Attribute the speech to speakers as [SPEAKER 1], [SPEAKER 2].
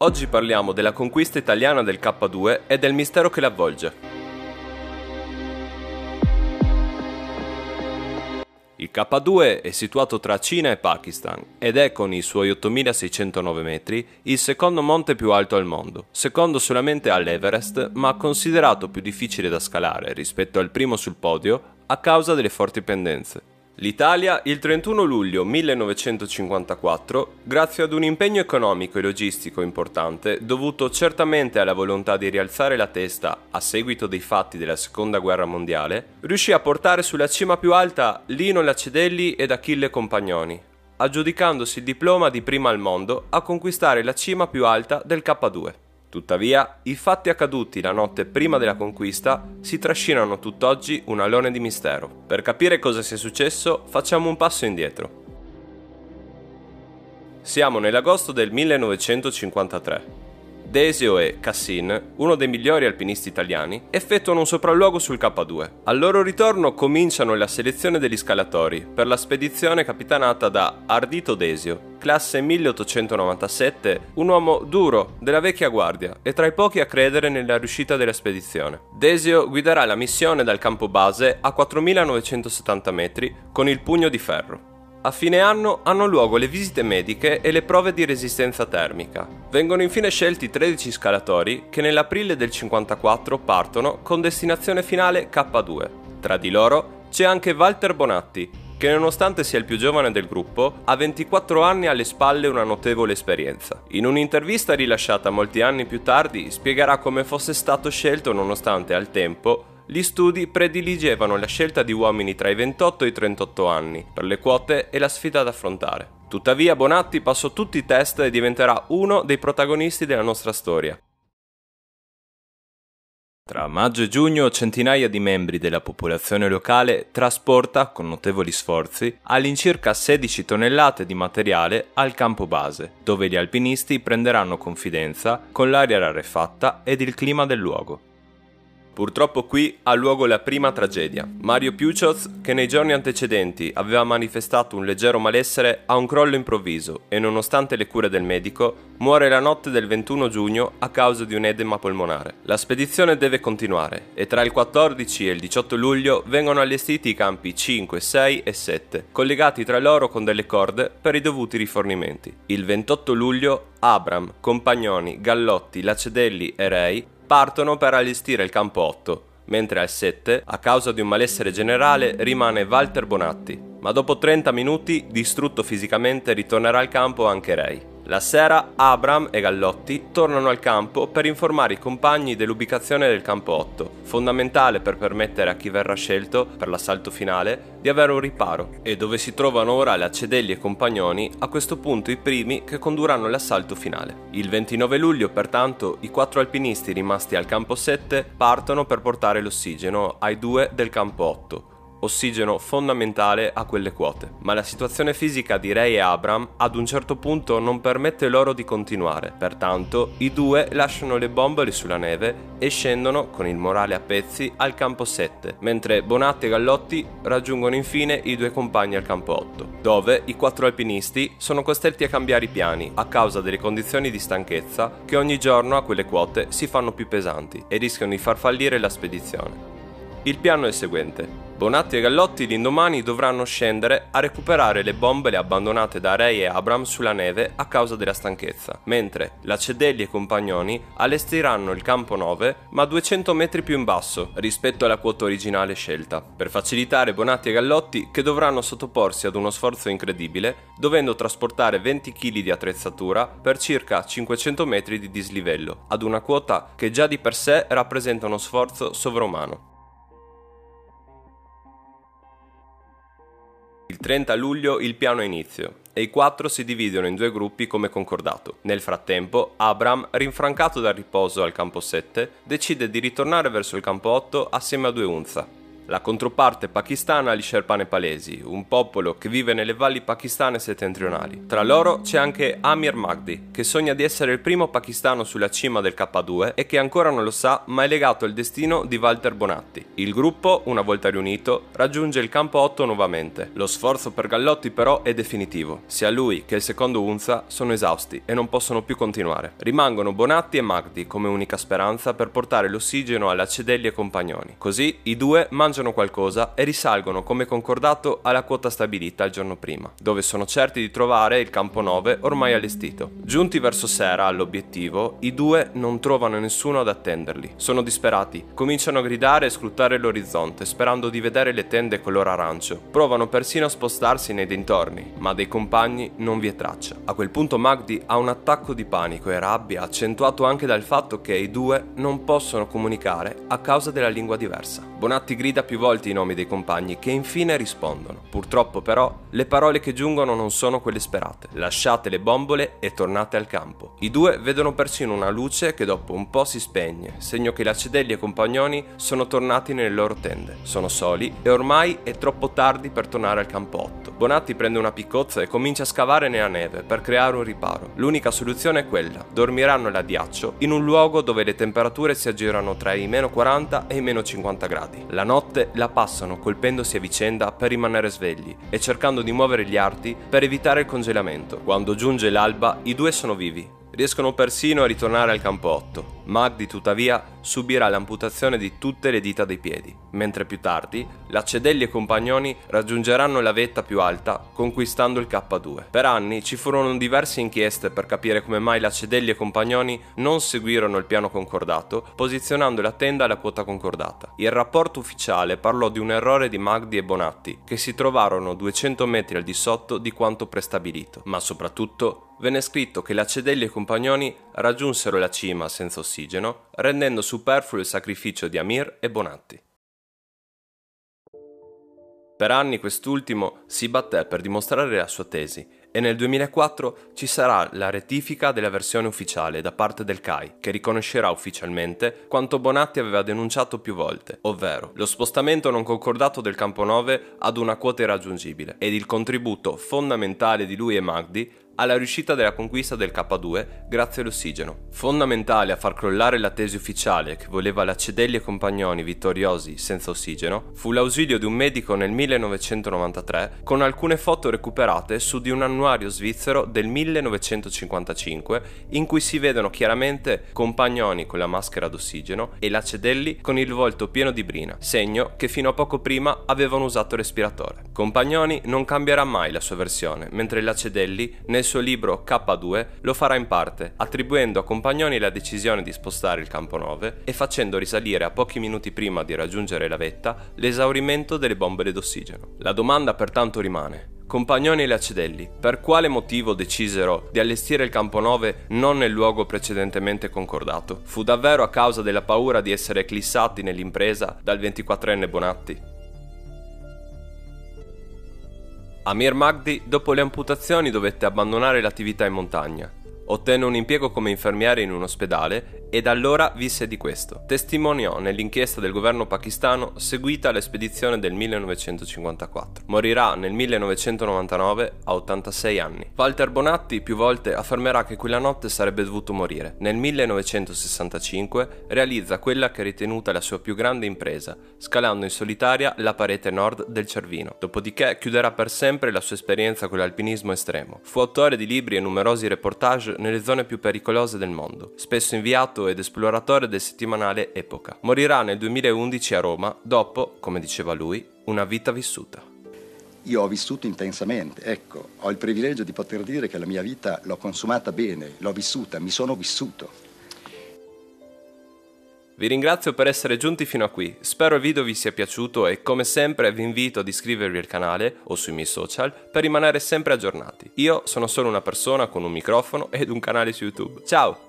[SPEAKER 1] Oggi parliamo della conquista italiana del K2 e del mistero che l'avvolge. Il K2 è situato tra Cina e Pakistan ed è con i suoi 8609 metri il secondo monte più alto al mondo, secondo solamente all'Everest, ma considerato più difficile da scalare rispetto al primo sul podio a causa delle forti pendenze. L'Italia, il 31 luglio 1954, grazie ad un impegno economico e logistico importante, dovuto certamente alla volontà di rialzare la testa a seguito dei fatti della Seconda Guerra Mondiale, riuscì a portare sulla cima più alta Lino Lacedelli ed Achille Compagnoni, aggiudicandosi il diploma di prima al mondo a conquistare la cima più alta del K2. Tuttavia, i fatti accaduti la notte prima della conquista si trascinano tutt'oggi un alone di mistero. Per capire cosa sia successo, facciamo un passo indietro. Siamo nell'agosto del 1953. Desio e Cassin, uno dei migliori alpinisti italiani, effettuano un sopralluogo sul K2. Al loro ritorno cominciano la selezione degli scalatori per la spedizione capitanata da Ardito Desio, classe 1897, un uomo duro, della vecchia guardia e tra i pochi a credere nella riuscita della spedizione. Desio guiderà la missione dal campo base a 4970 metri con il pugno di ferro. A fine anno hanno luogo le visite mediche e le prove di resistenza termica. Vengono infine scelti 13 scalatori che nell'aprile del 54 partono con destinazione finale K2. Tra di loro c'è anche Walter Bonatti, che nonostante sia il più giovane del gruppo, ha 24 anni alle spalle una notevole esperienza. In un'intervista rilasciata molti anni più tardi spiegherà come fosse stato scelto nonostante al tempo gli studi prediligevano la scelta di uomini tra i 28 e i 38 anni per le quote e la sfida da affrontare. Tuttavia Bonatti passò tutti i test e diventerà uno dei protagonisti della nostra storia. Tra maggio e giugno centinaia di membri della popolazione locale trasporta, con notevoli sforzi, all'incirca 16 tonnellate di materiale al campo base, dove gli alpinisti prenderanno confidenza con l'aria rarefatta ed il clima del luogo. Purtroppo qui ha luogo la prima tragedia. Mario Piucioz, che nei giorni antecedenti aveva manifestato un leggero malessere, ha un crollo improvviso e nonostante le cure del medico, muore la notte del 21 giugno a causa di un edema polmonare. La spedizione deve continuare e tra il 14 e il 18 luglio vengono allestiti i campi 5, 6 e 7, collegati tra loro con delle corde per i dovuti rifornimenti. Il 28 luglio Abram, Compagnoni, Gallotti, Lacedelli e Rei partono per allestire il campo 8, mentre al 7, a causa di un malessere generale, rimane Walter Bonatti, ma dopo 30 minuti, distrutto fisicamente, ritornerà al campo anche Ray. La sera Abram e Gallotti tornano al campo per informare i compagni dell'ubicazione del campo 8, fondamentale per permettere a chi verrà scelto per l'assalto finale di avere un riparo, e dove si trovano ora Lacedelli e Compagnoni, a questo punto i primi che condurranno l'assalto finale. Il 29 luglio, pertanto, i quattro alpinisti rimasti al campo 7 partono per portare l'ossigeno ai due del campo 8 ossigeno fondamentale a quelle quote, ma la situazione fisica di Ray e Abram ad un certo punto non permette loro di continuare, pertanto i due lasciano le bombole sulla neve e scendono con il morale a pezzi al campo 7, mentre Bonatti e Gallotti raggiungono infine i due compagni al campo 8, dove i quattro alpinisti sono costretti a cambiare i piani a causa delle condizioni di stanchezza che ogni giorno a quelle quote si fanno più pesanti e rischiano di far fallire la spedizione. Il piano è il seguente. Bonatti e Gallotti l'indomani dovranno scendere a recuperare le bombole abbandonate da Ray e Abram sulla neve a causa della stanchezza, mentre Lacedelli e Compagnoni allestiranno il campo 9 ma 200 metri più in basso rispetto alla quota originale scelta, per facilitare Bonatti e Gallotti che dovranno sottoporsi ad uno sforzo incredibile, dovendo trasportare 20 kg di attrezzatura per circa 500 metri di dislivello, ad una quota che già di per sé rappresenta uno sforzo sovrumano. Il 30 luglio il piano ha inizio e i quattro si dividono in due gruppi come concordato. Nel frattempo, Abram, rinfrancato dal riposo al campo 7, decide di ritornare verso il campo 8 assieme a due Unza. La controparte pakistana agli Sherpa nepalesi, un popolo che vive nelle valli pakistane settentrionali. Tra loro c'è anche Amir Magdi, che sogna di essere il primo pakistano sulla cima del K2 e che ancora non lo sa, ma è legato al destino di Walter Bonatti. Il gruppo, una volta riunito, raggiunge il campo 8 nuovamente. Lo sforzo per Gallotti però è definitivo. Sia lui che il secondo Unza sono esausti e non possono più continuare. Rimangono Bonatti e Magdi come unica speranza per portare l'ossigeno alla Cedelli e compagnoni. Così i due mangiano mangiano qualcosa e risalgono come concordato alla quota stabilita il giorno prima, dove sono certi di trovare il campo 9 ormai allestito. Giunti verso sera all'obiettivo, i due non trovano nessuno ad attenderli. Sono disperati, cominciano a gridare e scrutare l'orizzonte, sperando di vedere le tende color arancio. Provano persino a spostarsi nei dintorni, ma dei compagni non vi è traccia. A quel punto Magdi ha un attacco di panico e rabbia, accentuato anche dal fatto che i due non possono comunicare a causa della lingua diversa. Bonatti grida più volte i nomi dei compagni che infine rispondono. Purtroppo però le parole che giungono non sono quelle sperate. Lasciate le bombole e tornate al campo. I due vedono persino una luce che dopo un po' si spegne, segno che Lacedelli e compagnoni sono tornati nelle loro tende. Sono soli e ormai è troppo tardi per tornare al campo 8. Bonatti prende una piccozza e comincia a scavare nella neve per creare un riparo. L'unica soluzione è quella, dormiranno ghiaccio in un luogo dove le temperature si aggirano tra i meno 40 e i meno 50 gradi. La notte la passano colpendosi a vicenda per rimanere svegli e cercando di muovere gli arti per evitare il congelamento. Quando giunge l'alba, i due sono vivi, riescono persino a ritornare al campo 8. Magdi tuttavia subirà l'amputazione di tutte le dita dei piedi, mentre più tardi Lacedelli e compagnoni raggiungeranno la vetta più alta conquistando il K2. Per anni ci furono diverse inchieste per capire come mai Lacedelli e compagnoni non seguirono il piano concordato, posizionando la tenda alla quota concordata. Il rapporto ufficiale parlò di un errore di Magdi e Bonatti, che si trovarono 200 metri al di sotto di quanto prestabilito, ma soprattutto venne scritto che Lacedelli e compagnoni raggiunsero la cima senza ossigeno, rendendo superfluo il sacrificio di Amir e Bonatti. Per anni quest'ultimo si batté per dimostrare la sua tesi e nel 2004 ci sarà la rettifica della versione ufficiale da parte del CAI, che riconoscerà ufficialmente quanto Bonatti aveva denunciato più volte, ovvero lo spostamento non concordato del campo 9 ad una quota irraggiungibile ed il contributo fondamentale di lui e Magdi alla riuscita della conquista del K2 grazie all'ossigeno. Fondamentale a far crollare la tesi ufficiale che voleva la Cedelli e compagnoni vittoriosi senza ossigeno fu l'ausilio di un medico nel 1993 con alcune foto recuperate su di un annuario svizzero del 1955 in cui si vedono chiaramente compagnoni con la maschera d'ossigeno e la Cedelli con il volto pieno di brina, segno che fino a poco prima avevano usato respiratore. Compagnoni non cambierà mai la sua versione, mentre la Cedelli nel suo libro K2 lo farà in parte, attribuendo a Compagnoni la decisione di spostare il campo 9 e facendo risalire a pochi minuti prima di raggiungere la vetta l'esaurimento delle bombole d'ossigeno. La domanda pertanto rimane. Compagnoni e Lacedelli, per quale motivo decisero di allestire il campo 9 non nel luogo precedentemente concordato? Fu davvero a causa della paura di essere eclissati nell'impresa dal 24enne Bonatti? Amir Magdi dopo le amputazioni dovette abbandonare l'attività in montagna. Ottenne un impiego come infermiere in un ospedale e da allora visse di questo. Testimoniò nell'inchiesta del governo pakistano seguita alla spedizione del 1954. Morirà nel 1999 a 86 anni. Walter Bonatti più volte affermerà che quella notte sarebbe dovuto morire. Nel 1965 realizza quella che è ritenuta la sua più grande impresa, scalando in solitaria la parete nord del Cervino. Dopodiché chiuderà per sempre la sua esperienza con l'alpinismo estremo. Fu autore di libri e numerosi reportage nelle zone più pericolose del mondo, spesso inviato scienziato ed esploratore del settimanale Epoca. Morirà nel 2011 a Roma dopo, come diceva lui, una vita vissuta.
[SPEAKER 2] Io ho vissuto intensamente, ecco, ho il privilegio di poter dire che la mia vita l'ho consumata bene, l'ho vissuta, mi sono vissuto.
[SPEAKER 1] Vi ringrazio per essere giunti fino a qui, spero il video vi sia piaciuto e come sempre vi invito ad iscrivervi al canale o sui miei social per rimanere sempre aggiornati. Io sono solo una persona con un microfono ed un canale su YouTube. Ciao!